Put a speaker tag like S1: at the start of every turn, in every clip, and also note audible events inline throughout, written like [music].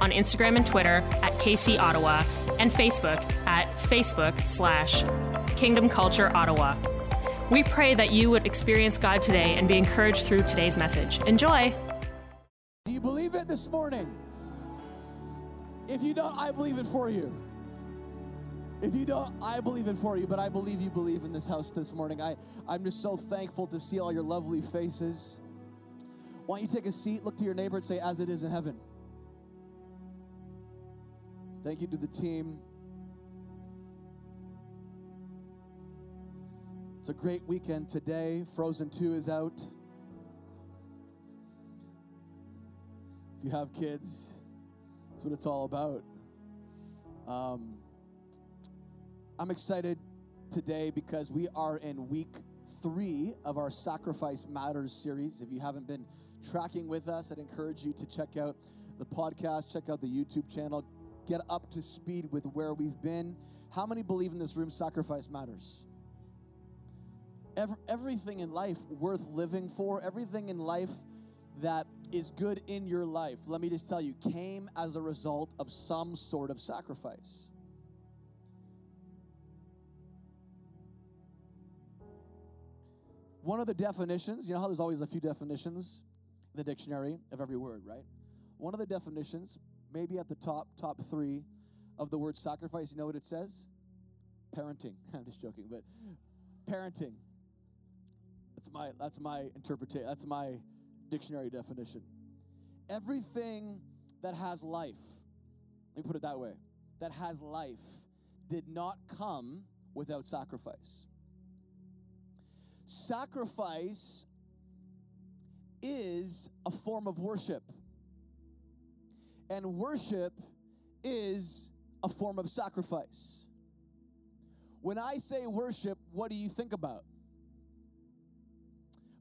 S1: on Instagram and Twitter at KC Ottawa and Facebook at Facebook slash Kingdom Culture Ottawa. We pray that you would experience God today and be encouraged through today's message. Enjoy!
S2: Do you believe it this morning? If you don't, I believe it for you. If you don't, I believe it for you, but I believe you believe in this house this morning. I, I'm just so thankful to see all your lovely faces. Why don't you take a seat, look to your neighbor, and say, As it is in heaven. Thank you to the team. It's a great weekend today. Frozen 2 is out. If you have kids, that's what it's all about. Um, I'm excited today because we are in week three of our Sacrifice Matters series. If you haven't been tracking with us, I'd encourage you to check out the podcast, check out the YouTube channel, get up to speed with where we've been. How many believe in this room sacrifice matters? Every, everything in life worth living for, everything in life that is good in your life, let me just tell you, came as a result of some sort of sacrifice. One of the definitions, you know how there's always a few definitions in the dictionary of every word, right? One of the definitions, maybe at the top, top three of the word sacrifice, you know what it says? Parenting. [laughs] I'm just joking, but parenting. That's my that's my interpretation. That's my dictionary definition. Everything that has life, let me put it that way, that has life did not come without sacrifice. Sacrifice is a form of worship. And worship is a form of sacrifice. When I say worship, what do you think about?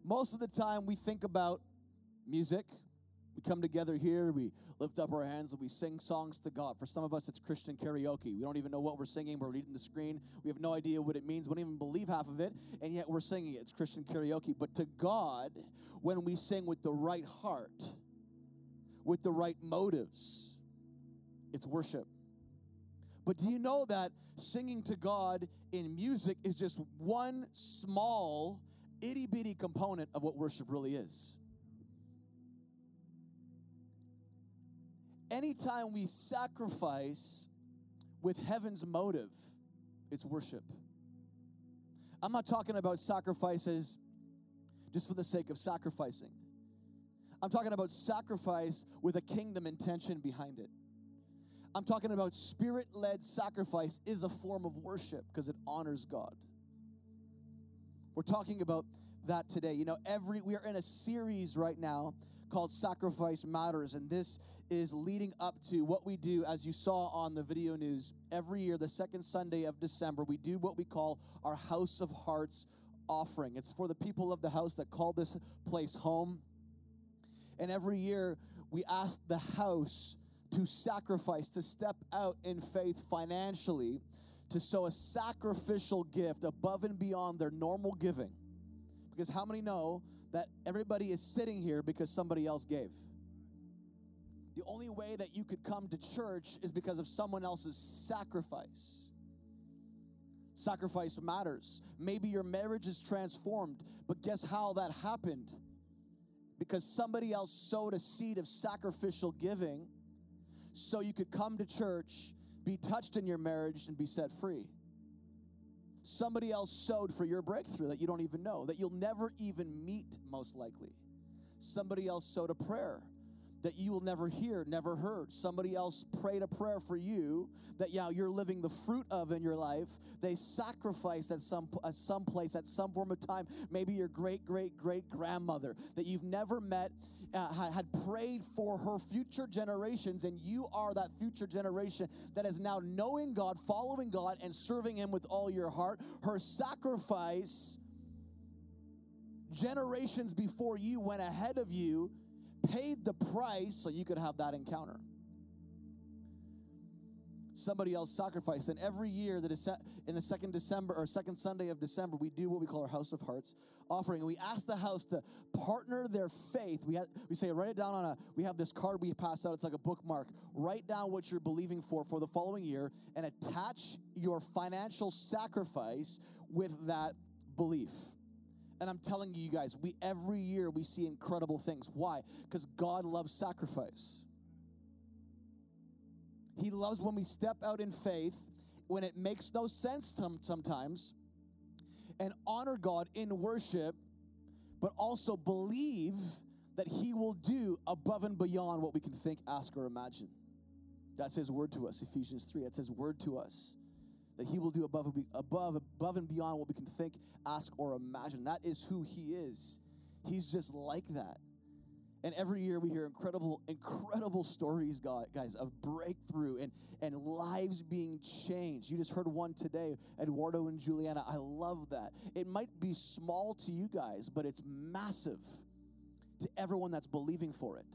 S2: Most of the time, we think about music. We come together here, we lift up our hands, and we sing songs to God. For some of us, it's Christian karaoke. We don't even know what we're singing. We're reading the screen. We have no idea what it means. We don't even believe half of it, and yet we're singing it. It's Christian karaoke. But to God, when we sing with the right heart, with the right motives, it's worship. But do you know that singing to God in music is just one small itty bitty component of what worship really is. Anytime we sacrifice with heaven's motive, it's worship. I'm not talking about sacrifices just for the sake of sacrificing. I'm talking about sacrifice with a kingdom intention behind it. I'm talking about spirit led sacrifice is a form of worship because it honors God. We're talking about that today. You know, every we are in a series right now called Sacrifice Matters, and this is leading up to what we do, as you saw on the video news. Every year, the second Sunday of December, we do what we call our House of Hearts offering. It's for the people of the house that call this place home. And every year, we ask the house to sacrifice, to step out in faith financially to sow a sacrificial gift above and beyond their normal giving. Because how many know that everybody is sitting here because somebody else gave? The only way that you could come to church is because of someone else's sacrifice. Sacrifice matters. Maybe your marriage is transformed, but guess how that happened? Because somebody else sowed a seed of sacrificial giving so you could come to church be touched in your marriage and be set free. Somebody else sowed for your breakthrough that you don't even know, that you'll never even meet, most likely. Somebody else sowed a prayer that you will never hear, never heard. Somebody else prayed a prayer for you that yeah, you're living the fruit of in your life. They sacrificed at some at some place at some form of time. Maybe your great great great grandmother that you've never met uh, had prayed for her future generations, and you are that future generation that is now knowing God, following God, and serving Him with all your heart. Her sacrifice generations before you went ahead of you paid the price so you could have that encounter. Somebody else sacrificed. And every year, that is in the second December or second Sunday of December, we do what we call our House of Hearts offering. And we ask the house to partner their faith. We, have, we say, write it down on a, we have this card we pass out. It's like a bookmark. Write down what you're believing for for the following year and attach your financial sacrifice with that belief. And I'm telling you, you guys, we every year we see incredible things. Why? Because God loves sacrifice. He loves when we step out in faith, when it makes no sense sometimes, and honor God in worship, but also believe that He will do above and beyond what we can think, ask, or imagine. That's His word to us, Ephesians 3. That's His word to us that he will do above, above, above and beyond what we can think, ask, or imagine. That is who he is. He's just like that. And every year we hear incredible, incredible stories, guys, of breakthrough and, and lives being changed. You just heard one today, Eduardo and Juliana. I love that. It might be small to you guys, but it's massive to everyone that's believing for it.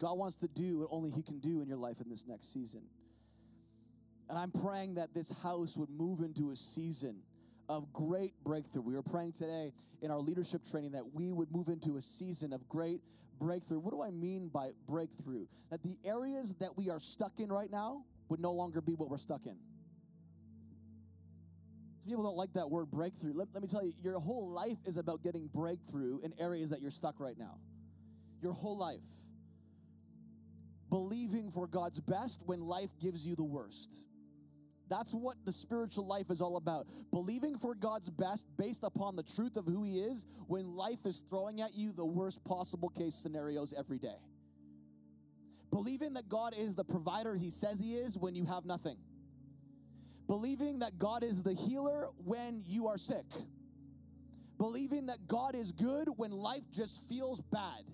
S2: God wants to do what only He can do in your life in this next season. And I'm praying that this house would move into a season of great breakthrough. We were praying today in our leadership training that we would move into a season of great breakthrough. What do I mean by breakthrough? That the areas that we are stuck in right now would no longer be what we're stuck in. Some people don't like that word breakthrough. Let, let me tell you, your whole life is about getting breakthrough in areas that you're stuck right now. Your whole life. Believing for God's best when life gives you the worst that's what the spiritual life is all about. Believing for God's best based upon the truth of who He is when life is throwing at you the worst possible case scenarios every day. Believing that God is the provider He says He is when you have nothing. Believing that God is the healer when you are sick. Believing that God is good when life just feels bad.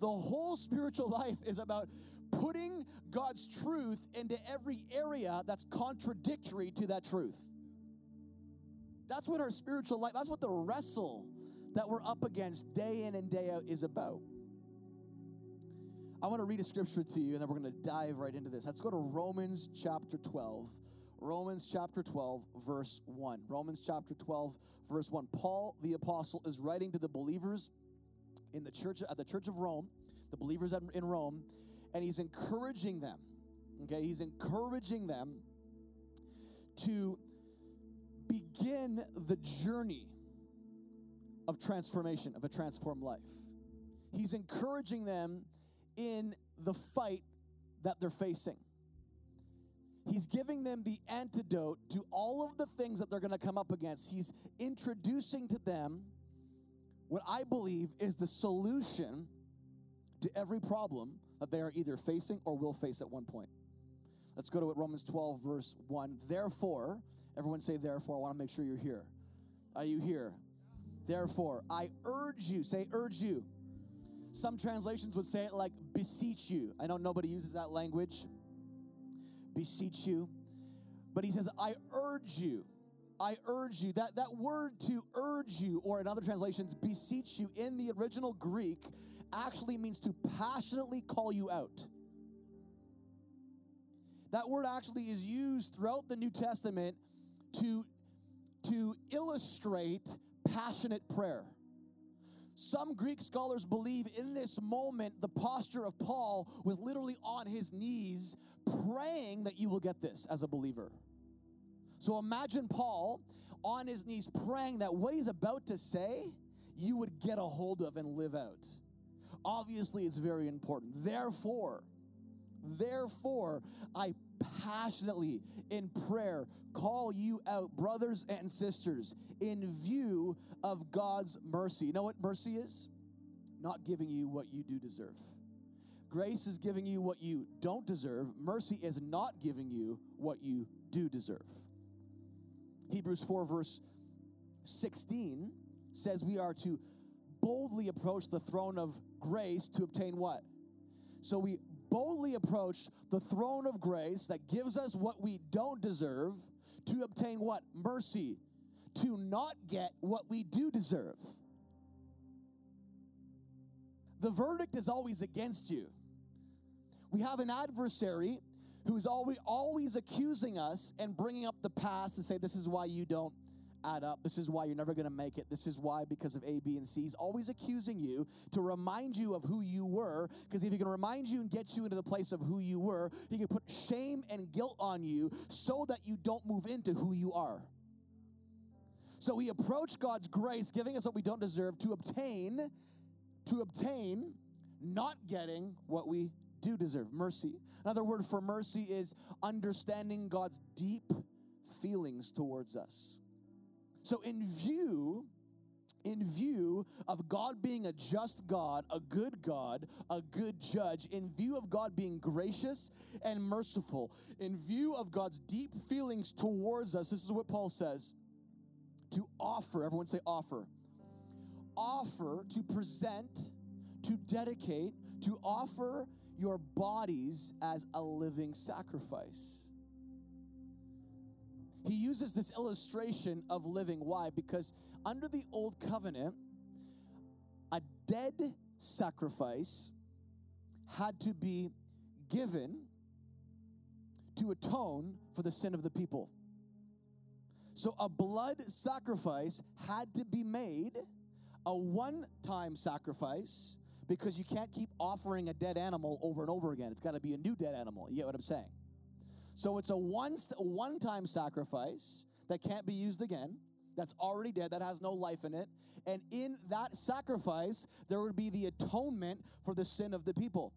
S2: The whole spiritual [laughs] life is about putting God's truth into every area that's contradictory to that truth. That's what our spiritual life, that's what the wrestle that we're up against day in and day out is about. I want to read a scripture to you and then we're going to dive right into this. Let's go to Romans chapter 12. Romans chapter 12, verse 1. Romans chapter 12, verse 1. Paul the apostle is writing to the believers in the church at the church of Rome, the believers in Rome, and he's encouraging them. Okay, he's encouraging them to begin the journey of transformation, of a transformed life. He's encouraging them in the fight that they're facing. He's giving them the antidote to all of the things that they're going to come up against. He's introducing to them what I believe is the solution to every problem that they are either facing or will face at one point. Let's go to it, Romans 12, verse 1. Therefore, everyone say, therefore, I want to make sure you're here. Are you here? Therefore, I urge you, say, urge you. Some translations would say it like beseech you. I know nobody uses that language. Beseech you. But he says, I urge you. I urge you. That, that word to urge you, or in other translations, beseech you, in the original Greek, actually means to passionately call you out. That word actually is used throughout the New Testament to, to illustrate passionate prayer. Some Greek scholars believe in this moment, the posture of Paul was literally on his knees praying that you will get this as a believer. So imagine Paul on his knees praying that what he's about to say, you would get a hold of and live out. Obviously, it's very important. Therefore, therefore, I passionately in prayer call you out, brothers and sisters, in view of God's mercy. You know what mercy is? not giving you what you do deserve. Grace is giving you what you don't deserve. Mercy is not giving you what you do deserve. Hebrews 4, verse 16 says we are to boldly approach the throne of grace to obtain what? So we boldly approach the throne of grace that gives us what we don't deserve to obtain what? Mercy. To not get what we do deserve. The verdict is always against you. We have an adversary who's always, always accusing us and bringing up the past to say, this is why you don't add up. This is why you're never going to make it. This is why, because of A, B, and C. He's always accusing you to remind you of who you were. Because if he can remind you and get you into the place of who you were, he can put shame and guilt on you so that you don't move into who you are. So we approach God's grace, giving us what we don't deserve, to obtain, to obtain, not getting what we do deserve mercy. Another word for mercy is understanding God's deep feelings towards us. So, in view, in view of God being a just God, a good God, a good judge, in view of God being gracious and merciful, in view of God's deep feelings towards us, this is what Paul says to offer, everyone say offer, offer, to present, to dedicate, to offer your bodies as a living sacrifice. He uses this illustration of living. Why? Because under the old covenant, a dead sacrifice had to be given to atone for the sin of the people. So a blood sacrifice had to be made, a one time sacrifice, because you can't keep offering a dead animal over and over again. It's got to be a new dead animal. You get what I'm saying? So it's a one one time sacrifice that can't be used again. That's already dead, that has no life in it. And in that sacrifice, there would be the atonement for the sin of the people.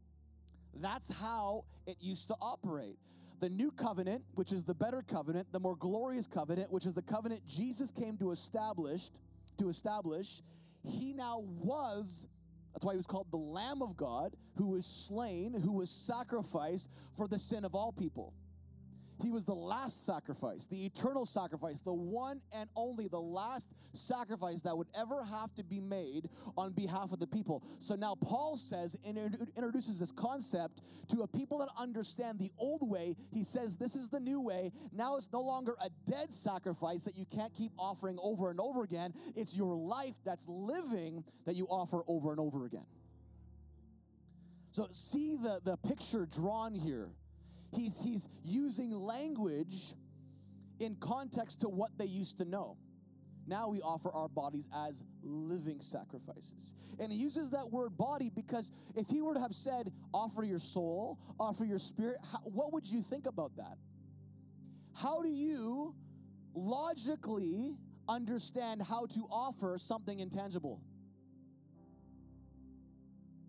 S2: That's how it used to operate. The new covenant, which is the better covenant, the more glorious covenant, which is the covenant Jesus came to establish, to establish, he now was that's why he was called the Lamb of God, who was slain, who was sacrificed for the sin of all people. He was the last sacrifice, the eternal sacrifice, the one and only, the last sacrifice that would ever have to be made on behalf of the people. So now Paul says, and introduces this concept to a people that understand the old way. He says, This is the new way. Now it's no longer a dead sacrifice that you can't keep offering over and over again. It's your life that's living that you offer over and over again. So see the, the picture drawn here he's, he's using language in context to what they used to know. Now we offer our bodies as living sacrifices. And he uses that word body because if he were to have said, offer your soul, offer your spirit, how, what would you think about that? How do you logically understand how to offer something intangible?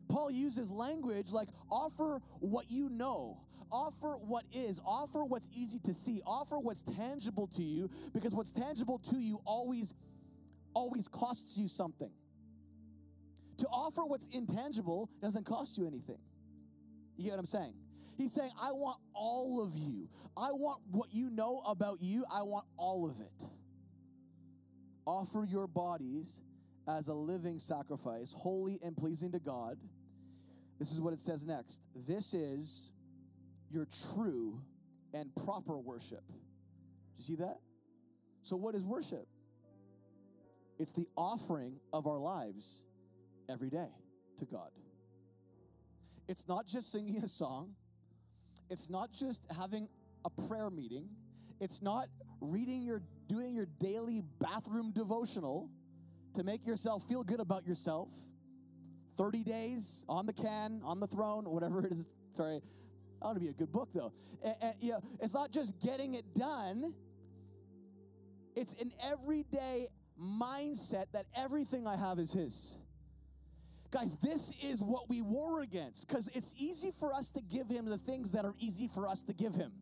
S2: Paul uses language like offer what you know, Offer what is, offer what's easy to see, offer what's tangible to you, because what's tangible to you always, always costs you something. To offer what's intangible doesn't cost you anything. You get what I'm saying? He's saying, I want all of you. I want what you know about you. I want all of it. Offer your bodies as a living sacrifice, holy and pleasing to God. This is what it says next. This is your true and proper worship. Do you see that? So, what is worship? It's the offering of our lives every day to God. It's not just singing a song, it's not just having a prayer meeting, it's not reading your doing your daily bathroom devotional to make yourself feel good about yourself. 30 days on the can, on the throne, whatever it is. Sorry, ought to be a good book, though. And, and, you know, it's not just getting it done, it's an everyday mindset that everything I have is His. Guys, this is what we war against because it's easy for us to give Him the things that are easy for us to give Him.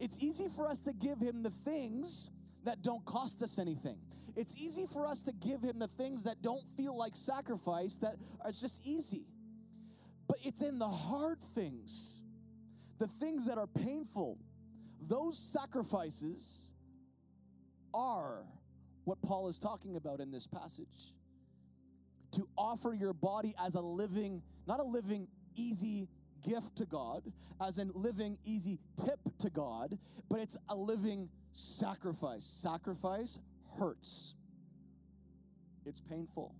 S2: It's easy for us to give Him the things that don't cost us anything. It's easy for us to give him the things that don't feel like sacrifice, that are just easy. But it's in the hard things, the things that are painful, those sacrifices are what Paul is talking about in this passage. To offer your body as a living, not a living, easy gift to God, as in living, easy tip to God, but it's a living sacrifice. Sacrifice hurts, it's painful.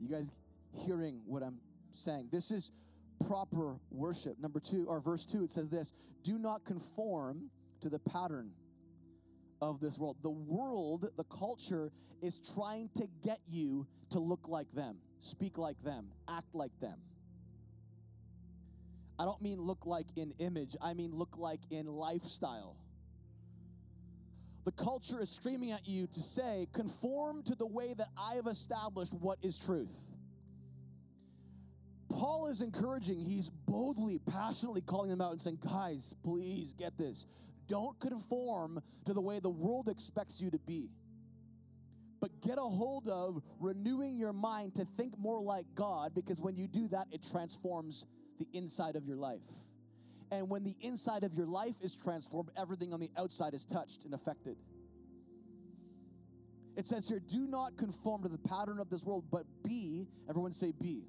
S2: You guys hearing what I'm saying? This is proper worship. Number two, or verse two, it says this do not conform to the pattern of this world. The world, the culture, is trying to get you to look like them, speak like them, act like them. I don't mean look like in image, I mean look like in lifestyle. The culture is screaming at you to say, conform to the way that I have established what is truth. Paul is encouraging, he's boldly, passionately calling them out and saying, guys, please get this. Don't conform to the way the world expects you to be. But get a hold of renewing your mind to think more like God because when you do that, it transforms the inside of your life. And when the inside of your life is transformed, everything on the outside is touched and affected. It says here, do not conform to the pattern of this world, but be, everyone say be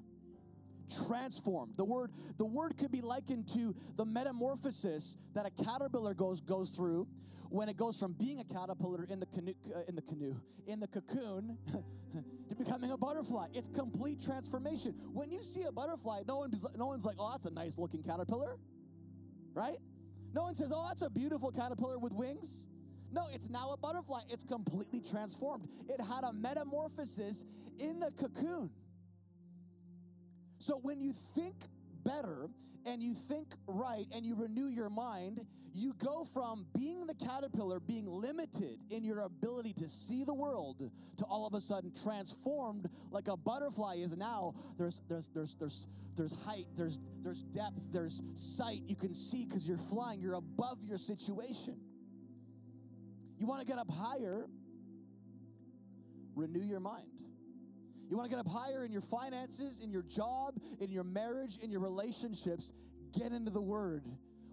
S2: transformed. The word, the word could be likened to the metamorphosis that a caterpillar goes goes through when it goes from being a caterpillar in the canoe, uh, in the canoe, in the cocoon, [laughs] to becoming a butterfly. It's complete transformation. When you see a butterfly, no one, no one's like, "Oh, that's a nice looking caterpillar," right? No one says, "Oh, that's a beautiful caterpillar with wings." No, it's now a butterfly. It's completely transformed. It had a metamorphosis in the cocoon. So when you think better and you think right and you renew your mind, you go from being the caterpillar, being limited in your ability to see the world, to all of a sudden transformed like a butterfly is now. There's there's there's there's there's height, there's there's depth, there's sight. You can see because you're flying, you're above your situation. You want to get up higher, renew your mind. You want to get up higher in your finances, in your job, in your marriage, in your relationships. Get into the Word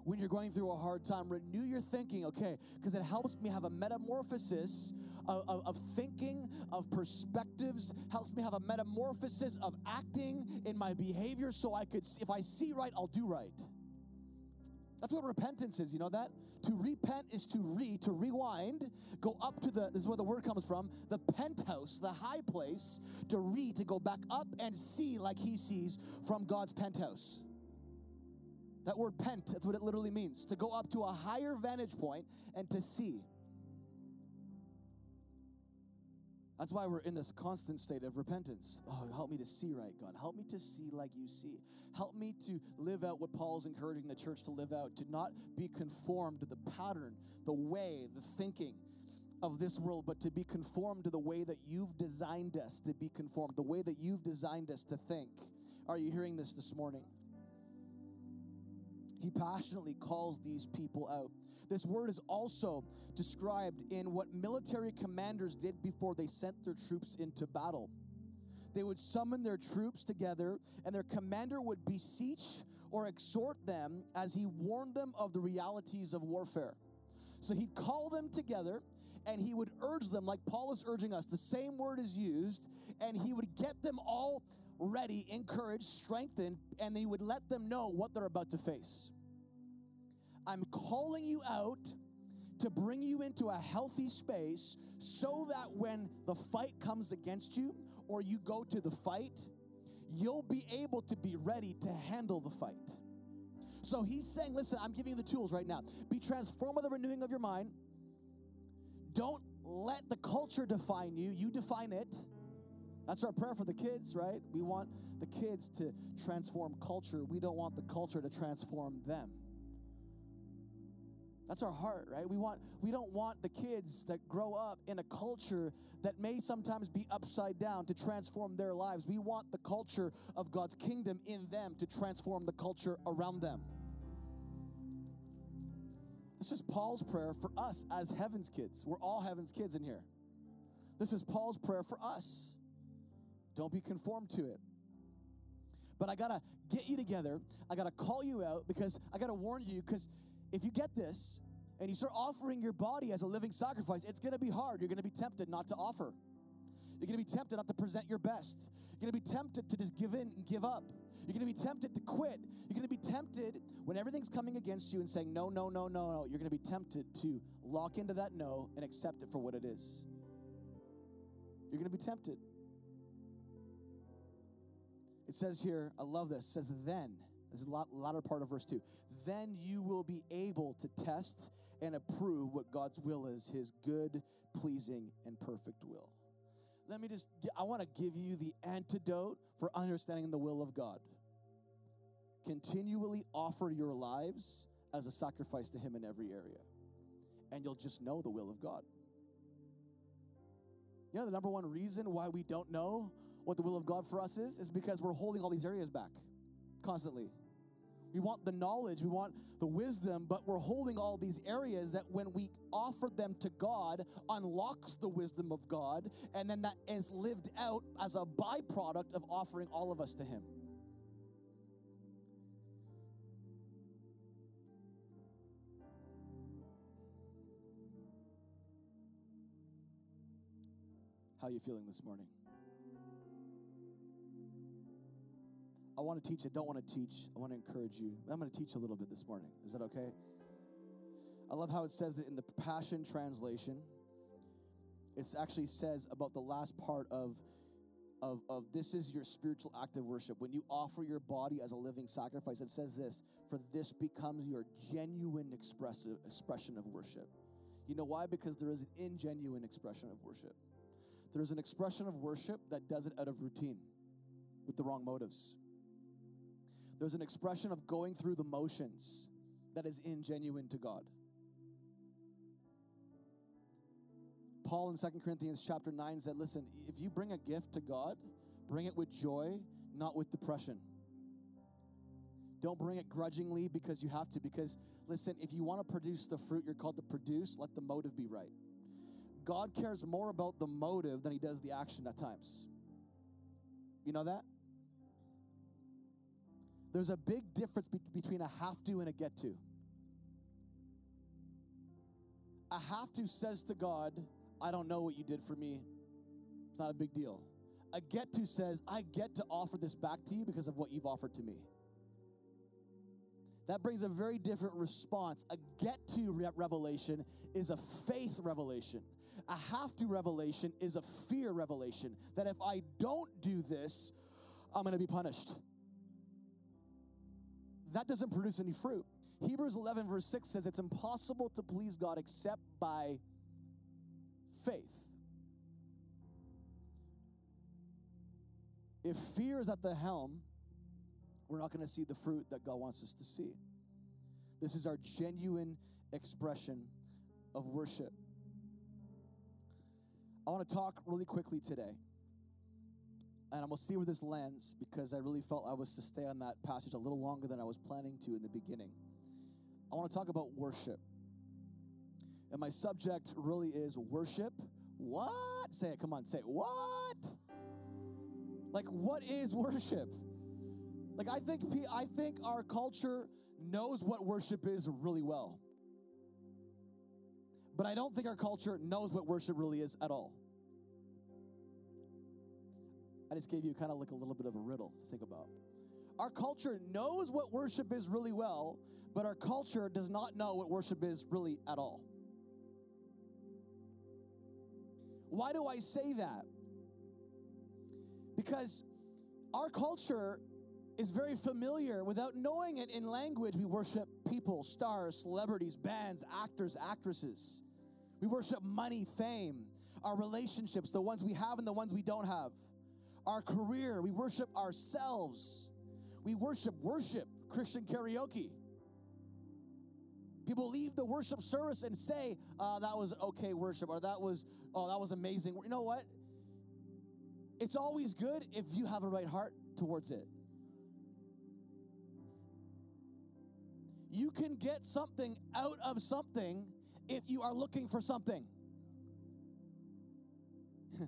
S2: when you're going through a hard time. Renew your thinking, okay? Because it helps me have a metamorphosis of, of, of, thinking, of perspectives, helps me have a metamorphosis of acting in my behavior so I could, see if I see right, I'll do right. That's what repentance is, you know that? To repent is to re, to rewind, go up to the, this is where the word comes from, the penthouse, the high place, to re, to go back up and see like he sees from God's penthouse. That word pent, that's what it literally means, to go up to a higher vantage point and to see. That's why we're in this constant state of repentance. Oh, help me to see right, God. Help me to see like you see. Help me to live out what Paul is encouraging the church to live out, to not be conformed to the pattern, the way, the thinking of this world, but to be conformed to the way that you've designed us to be conformed, the way that you've designed us to think. Are you hearing this this morning? He passionately calls these people out. This word is also described in what military commanders did before they sent their troops into battle. They would summon their troops together, and their commander would beseech or exhort them as he warned them of the realities of warfare. So he'd call them together and he would urge them, like Paul is urging us, the same word is used, and he would get them all ready, encouraged, strengthened, and he would let them know what they're about to face. I'm calling you out to bring you into a healthy space so that when the fight comes against you or you go to the fight, you'll be able to be ready to handle the fight. So he's saying, listen, I'm giving you the tools right now. Be transformed by the renewing of your mind. Don't let the culture define you, you define it. That's our prayer for the kids, right? We want the kids to transform culture. We don't want the culture to transform them. That's our heart, right? We want we don't want the kids that grow up in a culture that may sometimes be upside down to transform their lives. We want the culture of God's kingdom in them to transform the culture around them. This is Paul's prayer for us as heaven's kids. We're all heaven's kids in here. This is Paul's prayer for us. Don't be conformed to it. But I gotta get you together. I gotta call you out because I gotta warn you because if you get this and you start offering your body as a living sacrifice, it's gonna be hard. You're gonna be tempted not to offer. You're gonna be tempted not to present your best. You're gonna be tempted to just give in and give up. You're gonna be tempted to quit. You're gonna be tempted when everything's coming against you and saying, no, no, no, no, no. You're gonna be tempted to lock into that no and accept it for what it is. You're gonna be tempted. It says here, I love this, it says, then, this is a lot, latter part of verse 2, then you will be able to test and approve what God's will is, his good, pleasing, and perfect will. Let me just, I want to give you the antidote for understanding the will of God. Continually offer your lives as a sacrifice to Him in every area, and you'll just know the will of God. You know, the number one reason why we don't know what the will of God for us is, is because we're holding all these areas back constantly. We want the knowledge, we want the wisdom, but we're holding all these areas that when we offer them to God, unlocks the wisdom of God, and then that is lived out as a byproduct of offering all of us to Him. How are you feeling this morning? I want to teach. I don't want to teach. I want to encourage you. I'm going to teach a little bit this morning. Is that okay? I love how it says it in the Passion Translation. It actually says about the last part of, of, of this is your spiritual act of worship. When you offer your body as a living sacrifice, it says this for this becomes your genuine expressive expression of worship. You know why? Because there is an ingenuine expression of worship. There's an expression of worship that does it out of routine with the wrong motives. There's an expression of going through the motions that is ingenuine to God. Paul in 2 Corinthians chapter 9 said, Listen, if you bring a gift to God, bring it with joy, not with depression. Don't bring it grudgingly because you have to. Because, listen, if you want to produce the fruit you're called to produce, let the motive be right. God cares more about the motive than he does the action at times. You know that? There's a big difference be- between a have to and a get to. A have to says to God, I don't know what you did for me. It's not a big deal. A get to says, I get to offer this back to you because of what you've offered to me. That brings a very different response. A get to re- revelation is a faith revelation. A have to revelation is a fear revelation that if I don't do this, I'm going to be punished that doesn't produce any fruit. Hebrews 11, verse 6 says it's impossible to please God except by faith. If fear is at the helm, we're not going to see the fruit that God wants us to see. This is our genuine expression of worship. I want to talk really quickly today and I'm going to see where this lands because I really felt I was to stay on that passage a little longer than I was planning to in the beginning. I want to talk about worship. And my subject really is worship. What? Say it. Come on, say it. What? Like, what is worship? Like, I think I think our culture knows what worship is really well. But I don't think our culture knows what worship really is at all. I just gave you kind of like a little bit of a riddle to think about. Our culture knows what worship is really well, but our culture does not know what worship is really at all. Why do I say that? Because our culture is very familiar without knowing it in language. We worship people, stars, celebrities, bands, actors, actresses. We worship money, fame, our relationships, the ones we have and the ones we don't have our career. We worship ourselves. We worship worship, Christian karaoke. People leave the worship service and say, uh, that was okay worship, or that was, oh, that was amazing. You know what? It's always good if you have a right heart towards it. you can get something out of something if you are looking for something. [laughs]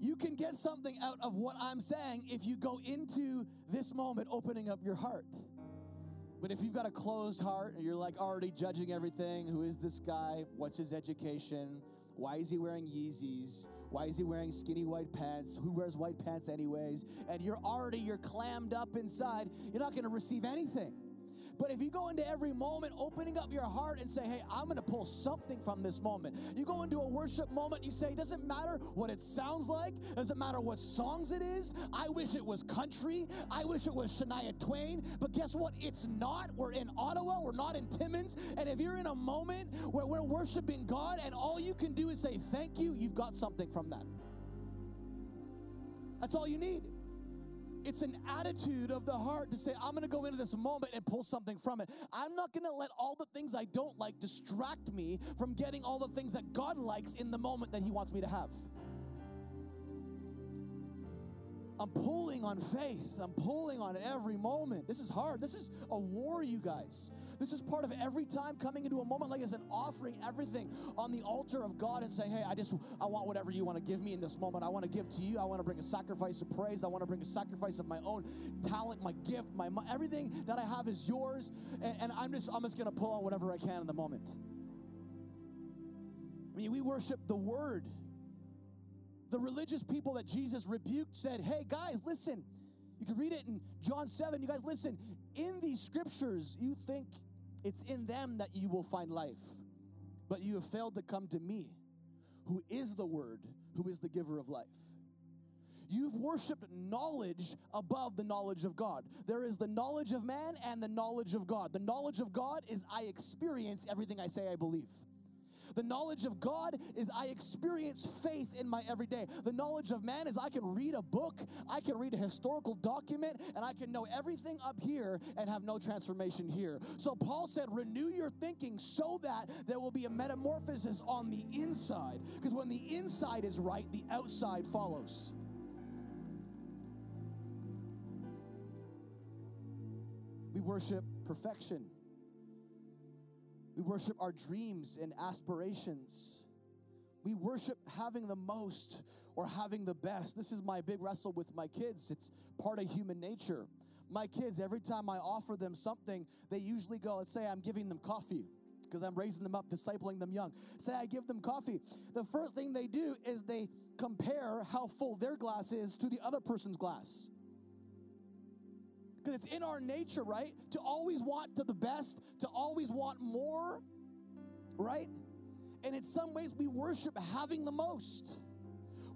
S2: you can get something out of what I'm saying if you go into this moment opening up your heart. But if you've got a closed heart and you're like already judging everything, who is this guy? What's his education? Why is he wearing Yeezys? Why is he wearing skinny white pants? Who wears white pants anyways? And you're already you're clammed up inside. You're not going to receive anything. But if you go into every moment opening up your heart and say, hey, I'm going to pull something from this moment. You go into a worship moment, you say, doesn't matter what it sounds like, doesn't matter what songs it is. I wish it was country. I wish it was Shania Twain. But guess what? It's not. We're in Ottawa, we're not in Timmins. And if you're in a moment where we're worshiping God and all you can do is say, thank you, you've got something from that. That's all you need. It's an attitude of the heart to say, I'm going to go into this moment and pull something from it. I'm not going to let all the things I don't like distract me from getting all the things that God likes in the moment that He wants me to have. I'm pulling on faith. I'm pulling on every moment. This is hard. This is a war, you guys. This is part of every time coming into a moment like this and offering everything on the altar of God and saying, Hey, I just, I want whatever you want to give me in this moment. I want to give to you. I want to bring a sacrifice of praise. I want to bring a sacrifice of my own talent, my gift, my, my everything that I have is yours. And, and I'm just, I'm just going to pull on whatever I can in the moment. I mean, we worship the Word. The religious people that Jesus rebuked said, Hey, guys, listen. You can read it in John 7. You guys, listen. In these scriptures, you think it's in them that you will find life, but you have failed to come to me, who is the Word, who is the giver of life. You've worshiped knowledge above the knowledge of God. There is the knowledge of man and the knowledge of God. The knowledge of God is I experience everything I say I believe. The knowledge of God is I experience faith in my everyday. The knowledge of man is I can read a book, I can read a historical document, and I can know everything up here and have no transformation here. So Paul said, renew your thinking so that there will be a metamorphosis on the inside. Because when the inside is right, the outside follows. We worship perfection. We worship our dreams and aspirations. We worship having the most or having the best. This is my big wrestle with my kids. It's part of human nature. My kids, every time I offer them something, they usually go, let's say I'm giving them coffee because I'm raising them up, discipling them young. Say I give them coffee. The first thing they do is they compare how full their glass is to the other person's glass because it's in our nature, right? To always want to the best, to always want more, right? And in some ways, we worship having the most.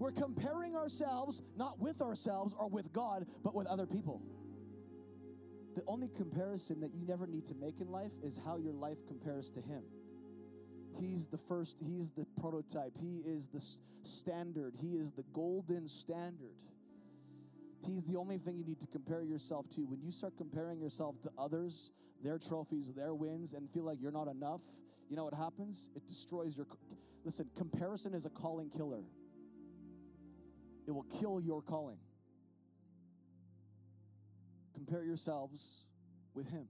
S2: We're comparing ourselves not with ourselves or with God, but with other people. The only comparison that you never need to make in life is how your life compares to Him. He's the first, He's the prototype, He is the standard, He is the golden standard. He's the only thing you need to compare yourself to. When you start comparing yourself to others, their trophies, their wins, and feel like you're not enough, you know what happens? It destroys your. Listen, comparison is a calling killer, it will kill your calling. Compare yourselves with Him.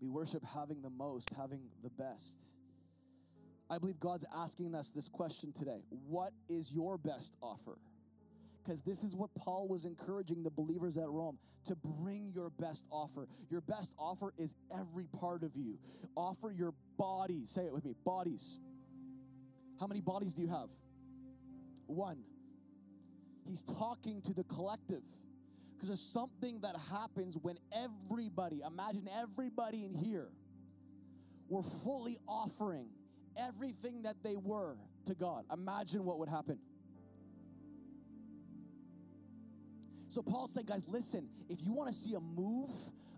S2: We worship having the most, having the best. I believe God's asking us this question today What is your best offer? Because this is what Paul was encouraging the believers at Rome to bring your best offer. Your best offer is every part of you. Offer your body. Say it with me bodies. How many bodies do you have? One. He's talking to the collective because there's something that happens when everybody, imagine everybody in here, were fully offering everything that they were to God. Imagine what would happen. So Paul's saying, guys, listen, if you want to see a move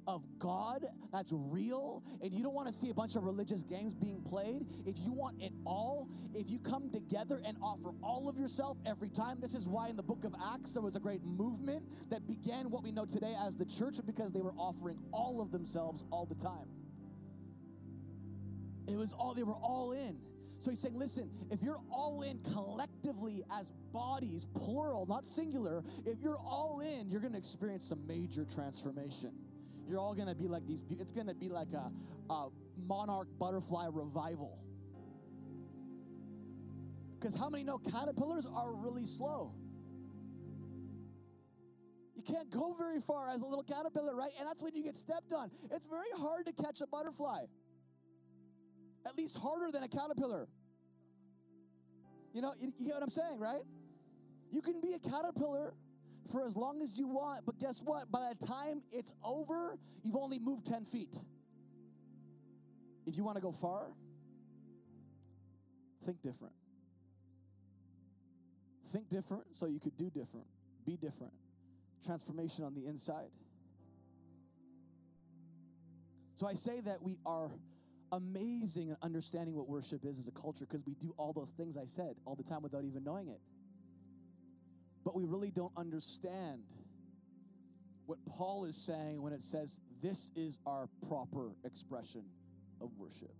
S2: of God that's real, and you don't want to see a bunch of religious games being played, if you want it all, if you come together and offer all of yourself every time, this is why in the book of Acts there was a great movement that began what we know today as the church because they were offering all of themselves all the time. It was all, they were all in. So he's saying, listen, if you're all in collectively as bodies, plural, not singular, if you're all in, you're going to experience some major transformation. you're all gonna be like these. It's gonna be like a, a monarch butterfly revival. Because how many know caterpillars are really slow? You can't go very far as a little caterpillar, right? And that's when you get stepped on. It's very hard to catch a butterfly, at least harder than a caterpillar. You know, you, you get what I'm saying, right? You can be a caterpillar for as long as you want, but guess what? By the time it's over, you've only moved 10 feet. If you want to go far, think different. Think different so you could do different, be different. Transformation on the inside. So I say that we are amazing at understanding what worship is as a culture because we do all those things I said all the time without even knowing it. But we really don't understand what Paul is saying when it says this is our proper expression of worship.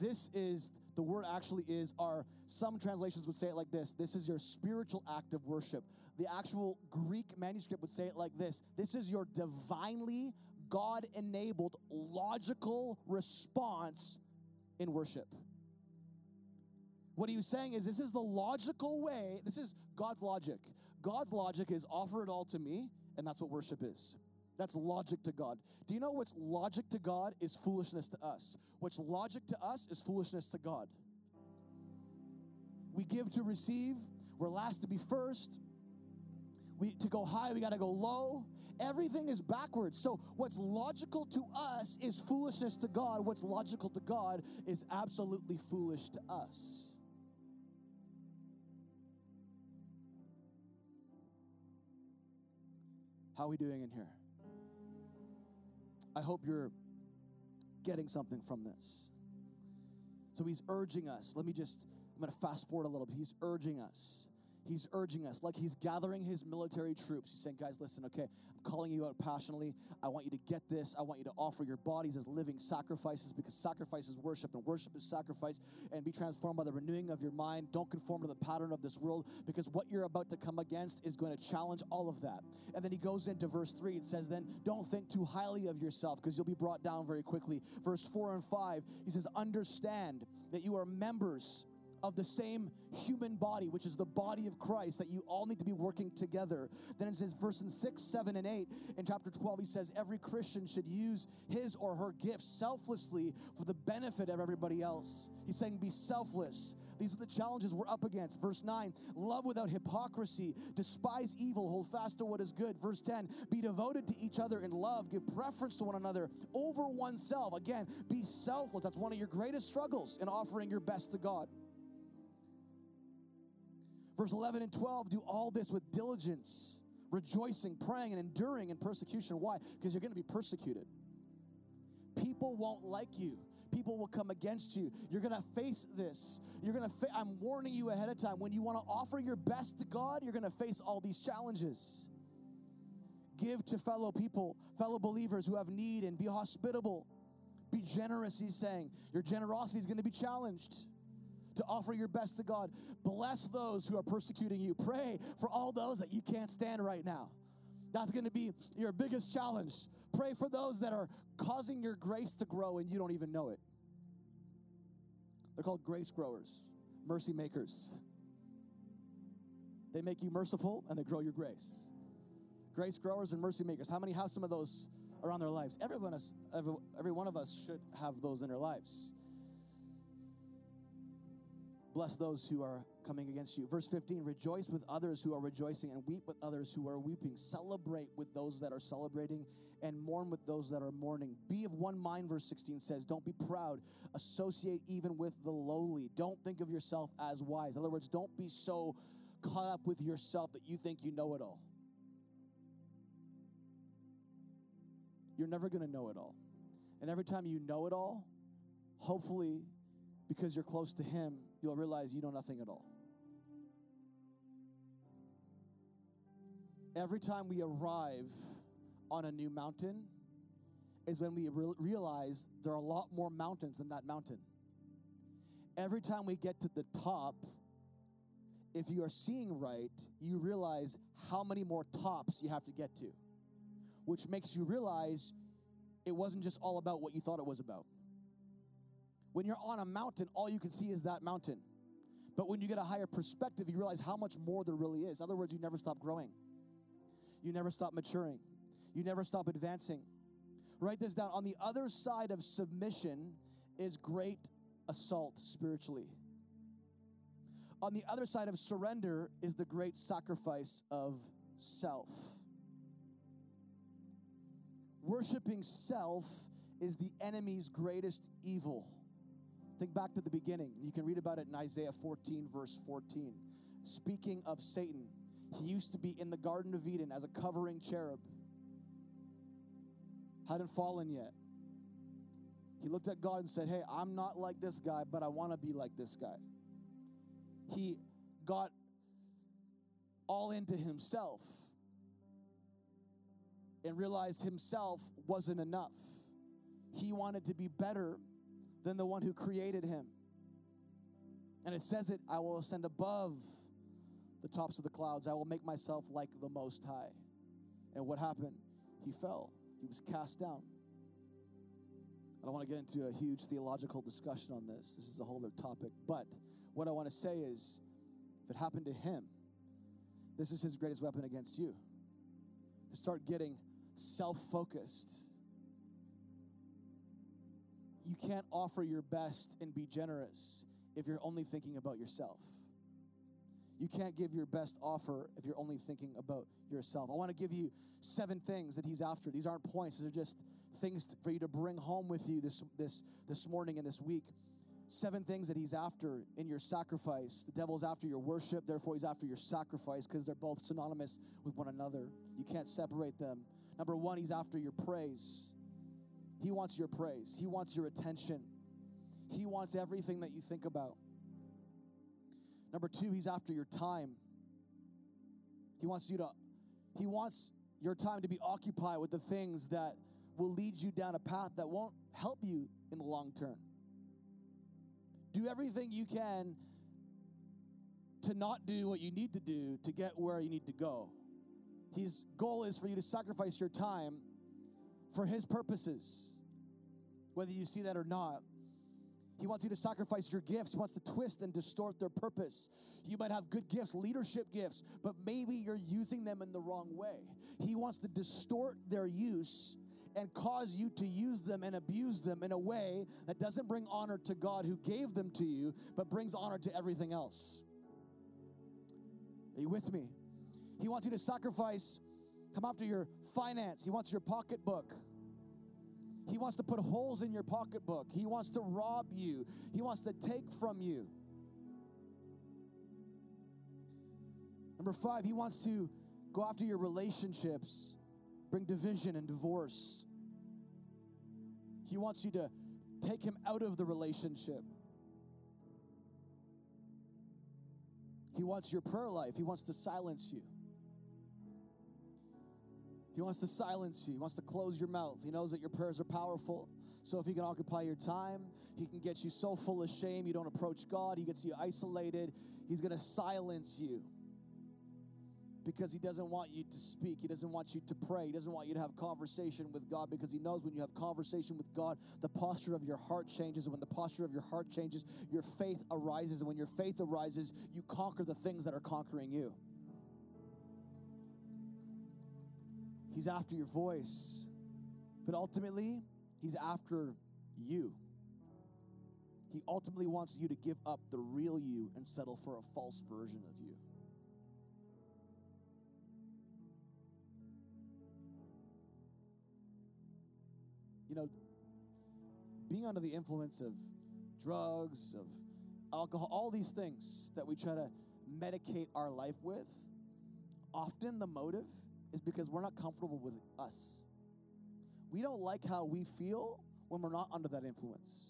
S2: This is the word actually is our some translations would say it like this this is your spiritual act of worship the actual greek manuscript would say it like this this is your divinely god enabled logical response in worship what he was saying is this is the logical way this is god's logic god's logic is offer it all to me and that's what worship is that's logic to God. Do you know what's logic to God is foolishness to us? What's logic to us is foolishness to God. We give to receive, we're last to be first. We to go high, we got to go low. Everything is backwards. So what's logical to us is foolishness to God. What's logical to God is absolutely foolish to us. How are we doing in here? I hope you're getting something from this. So he's urging us. Let me just, I'm going to fast forward a little bit. He's urging us He's urging us, like he's gathering his military troops. He's saying, guys, listen, okay, I'm calling you out passionately. I want you to get this. I want you to offer your bodies as living sacrifices because sacrifice is worship and worship is sacrifice. And be transformed by the renewing of your mind. Don't conform to the pattern of this world because what you're about to come against is going to challenge all of that. And then he goes into verse 3. It says, then don't think too highly of yourself because you'll be brought down very quickly. Verse 4 and 5, he says, understand that you are members of the same human body, which is the body of Christ, that you all need to be working together. Then it says, verse in 6, 7, and 8, in chapter 12, he says, every Christian should use his or her gifts selflessly for the benefit of everybody else. He's saying, be selfless. These are the challenges we're up against. Verse 9, love without hypocrisy, despise evil, hold fast to what is good. Verse 10, be devoted to each other in love, give preference to one another over oneself. Again, be selfless. That's one of your greatest struggles in offering your best to God. Verse 11 and 12 do all this with diligence, rejoicing, praying, and enduring in persecution. Why? Because you're going to be persecuted. People won't like you. People will come against you. You're going to face this. You're going to fa- I'm warning you ahead of time. When you want to offer your best to God, you're going to face all these challenges. Give to fellow people, fellow believers who have need and be hospitable. Be generous, he's saying. Your generosity is going to be challenged to offer your best to God. Bless those who are persecuting you. Pray for all those that you can't stand right now. That's going to be your biggest challenge. Pray for those that are causing your grace to grow and you don't even know it. They're called grace growers, mercy makers. They make you merciful and they grow your grace. Grace growers and mercy makers. How many have some of those around their lives? Everyone, every, every one of us should have those in their lives. Bless those who are coming against you. Verse 15 Rejoice with others who are rejoicing, and weep with others who are weeping. Celebrate with those that are celebrating, and mourn with those that are mourning. Be of one mind, verse 16 says. Don't be proud. Associate even with the lowly. Don't think of yourself as wise. In other words, don't be so caught up with yourself that you think you know it all. You're never going to know it all. And every time you know it all, hopefully, because you're close to Him, you'll realize you know nothing at all. Every time we arrive on a new mountain is when we re- realize there are a lot more mountains than that mountain. Every time we get to the top, if you are seeing right, you realize how many more tops you have to get to, which makes you realize it wasn't just all about what you thought it was about. When you're on a mountain, all you can see is that mountain. But when you get a higher perspective, you realize how much more there really is. In other words, you never stop growing, you never stop maturing, you never stop advancing. Write this down. On the other side of submission is great assault spiritually. On the other side of surrender is the great sacrifice of self. Worshipping self is the enemy's greatest evil. Think back to the beginning. You can read about it in Isaiah 14, verse 14. Speaking of Satan, he used to be in the Garden of Eden as a covering cherub, hadn't fallen yet. He looked at God and said, Hey, I'm not like this guy, but I want to be like this guy. He got all into himself and realized himself wasn't enough. He wanted to be better than the one who created him. And it says it I will ascend above the tops of the clouds, I will make myself like the Most High. And what happened? He fell, he was cast down. I don't want to get into a huge theological discussion on this. This is a whole other topic. But what I want to say is if it happened to him, this is his greatest weapon against you. To start getting self focused. You can't offer your best and be generous if you're only thinking about yourself. You can't give your best offer if you're only thinking about yourself. I want to give you seven things that he's after. These aren't points, these are just things for you to bring home with you this, this, this morning and this week. Seven things that he's after in your sacrifice. The devil's after your worship, therefore, he's after your sacrifice because they're both synonymous with one another. You can't separate them. Number one, he's after your praise. He wants your praise, he wants your attention, he wants everything that you think about. Number two, he's after your time. He wants you to, he wants your time to be occupied with the things that will lead you down a path that won't help you in the long term. Do everything you can to not do what you need to do to get where you need to go. His goal is for you to sacrifice your time for His purposes, whether you see that or not. He wants you to sacrifice your gifts. He wants to twist and distort their purpose. You might have good gifts, leadership gifts, but maybe you're using them in the wrong way. He wants to distort their use and cause you to use them and abuse them in a way that doesn't bring honor to God who gave them to you, but brings honor to everything else. Are you with me? He wants you to sacrifice, come after your finance. He wants your pocketbook. He wants to put holes in your pocketbook. He wants to rob you. He wants to take from you. Number five, he wants to go after your relationships, bring division and divorce. He wants you to take him out of the relationship. He wants your prayer life. He wants to silence you. He wants to silence you. He wants to close your mouth. He knows that your prayers are powerful. So if he can occupy your time, he can get you so full of shame you don't approach God. He gets you isolated. He's going to silence you because he doesn't want you to speak. He doesn't want you to pray. He doesn't want you to have conversation with God because he knows when you have conversation with God, the posture of your heart changes. And when the posture of your heart changes, your faith arises. And when your faith arises, you conquer the things that are conquering you. He's after your voice. But ultimately, he's after you. He ultimately wants you to give up the real you and settle for a false version of you. You know, being under the influence of drugs, of alcohol, all these things that we try to medicate our life with, often the motive is because we're not comfortable with us. We don't like how we feel when we're not under that influence.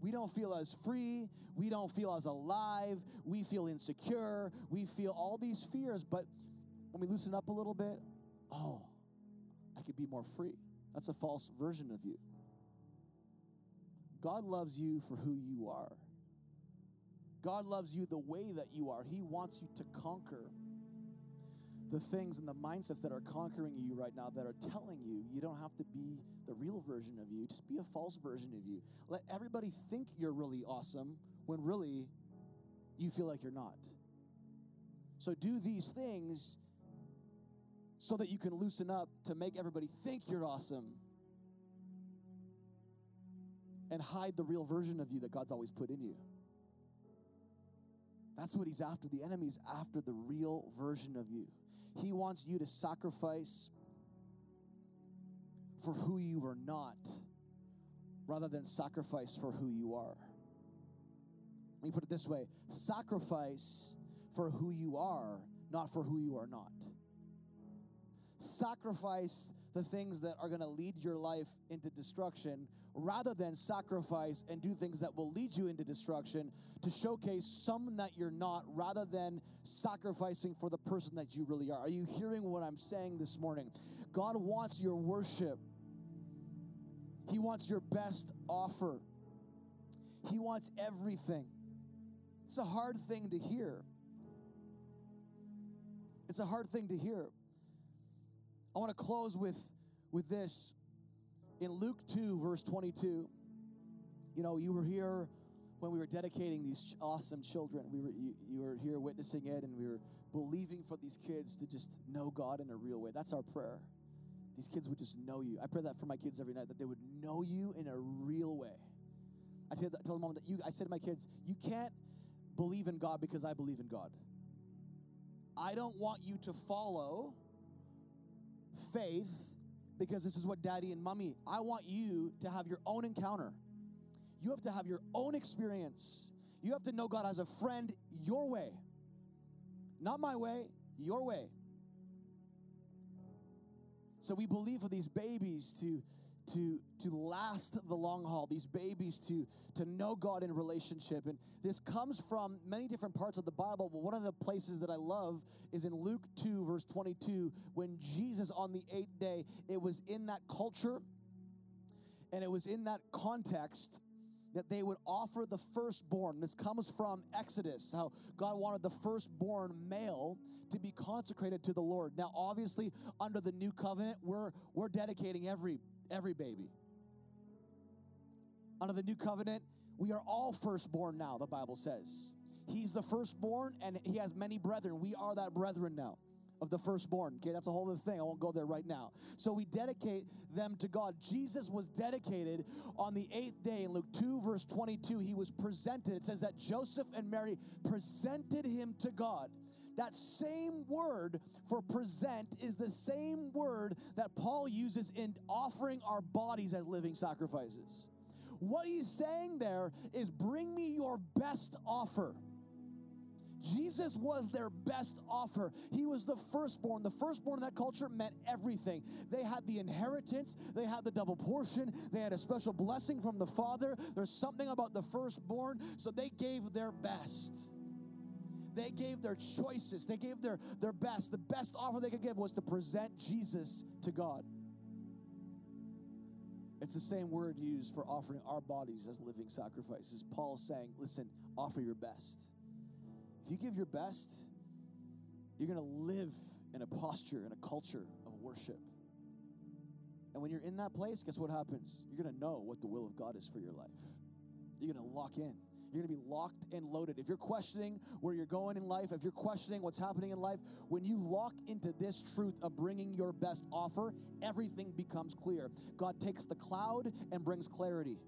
S2: We don't feel as free. We don't feel as alive. We feel insecure. We feel all these fears. But when we loosen up a little bit, oh, I could be more free. That's a false version of you. God loves you for who you are. God loves you the way that you are. He wants you to conquer the things and the mindsets that are conquering you right now that are telling you you don't have to be the real version of you, just be a false version of you. Let everybody think you're really awesome when really you feel like you're not. So do these things so that you can loosen up to make everybody think you're awesome and hide the real version of you that God's always put in you. That's what he's after. The enemy's after the real version of you. He wants you to sacrifice for who you are not rather than sacrifice for who you are. Let me put it this way sacrifice for who you are, not for who you are not. Sacrifice the things that are going to lead your life into destruction rather than sacrifice and do things that will lead you into destruction to showcase someone that you're not rather than sacrificing for the person that you really are. Are you hearing what I'm saying this morning? God wants your worship, He wants your best offer, He wants everything. It's a hard thing to hear. It's a hard thing to hear. I want to close with, with this. In Luke 2, verse 22, you know, you were here when we were dedicating these awesome children. We were, you, you were here witnessing it, and we were believing for these kids to just know God in a real way. That's our prayer. These kids would just know you. I pray that for my kids every night, that they would know you in a real way. I tell, tell them that you, I said to my kids, you can't believe in God because I believe in God. I don't want you to follow faith because this is what daddy and mommy, I want you to have your own encounter. You have to have your own experience. You have to know God as a friend your way. Not my way, your way. So we believe for these babies to to to last the long haul these babies to to know god in relationship and this comes from many different parts of the bible but one of the places that i love is in luke 2 verse 22 when jesus on the eighth day it was in that culture and it was in that context that they would offer the firstborn. This comes from Exodus, how God wanted the firstborn male to be consecrated to the Lord. Now, obviously, under the new covenant, we're, we're dedicating every every baby. Under the new covenant, we are all firstborn now, the Bible says. He's the firstborn and he has many brethren. We are that brethren now of the firstborn. Okay, that's a whole other thing. I won't go there right now. So we dedicate them to God. Jesus was dedicated on the eighth day in Luke 2, verse 22. He was presented. It says that Joseph and Mary presented him to God. That same word for present is the same word that Paul uses in offering our bodies as living sacrifices. What he's saying there is bring me your best offer. Jesus was their best offer. He was the firstborn. The firstborn in that culture meant everything. They had the inheritance, they had the double portion, they had a special blessing from the Father. There's something about the firstborn, so they gave their best. They gave their choices, they gave their, their best. The best offer they could give was to present Jesus to God. It's the same word used for offering our bodies as living sacrifices. Paul's saying, listen, offer your best. If you give your best, you're going to live in a posture and a culture of worship. And when you're in that place, guess what happens? You're going to know what the will of God is for your life. You're going to lock in. You're going to be locked and loaded. If you're questioning where you're going in life, if you're questioning what's happening in life, when you lock into this truth of bringing your best offer, everything becomes clear. God takes the cloud and brings clarity.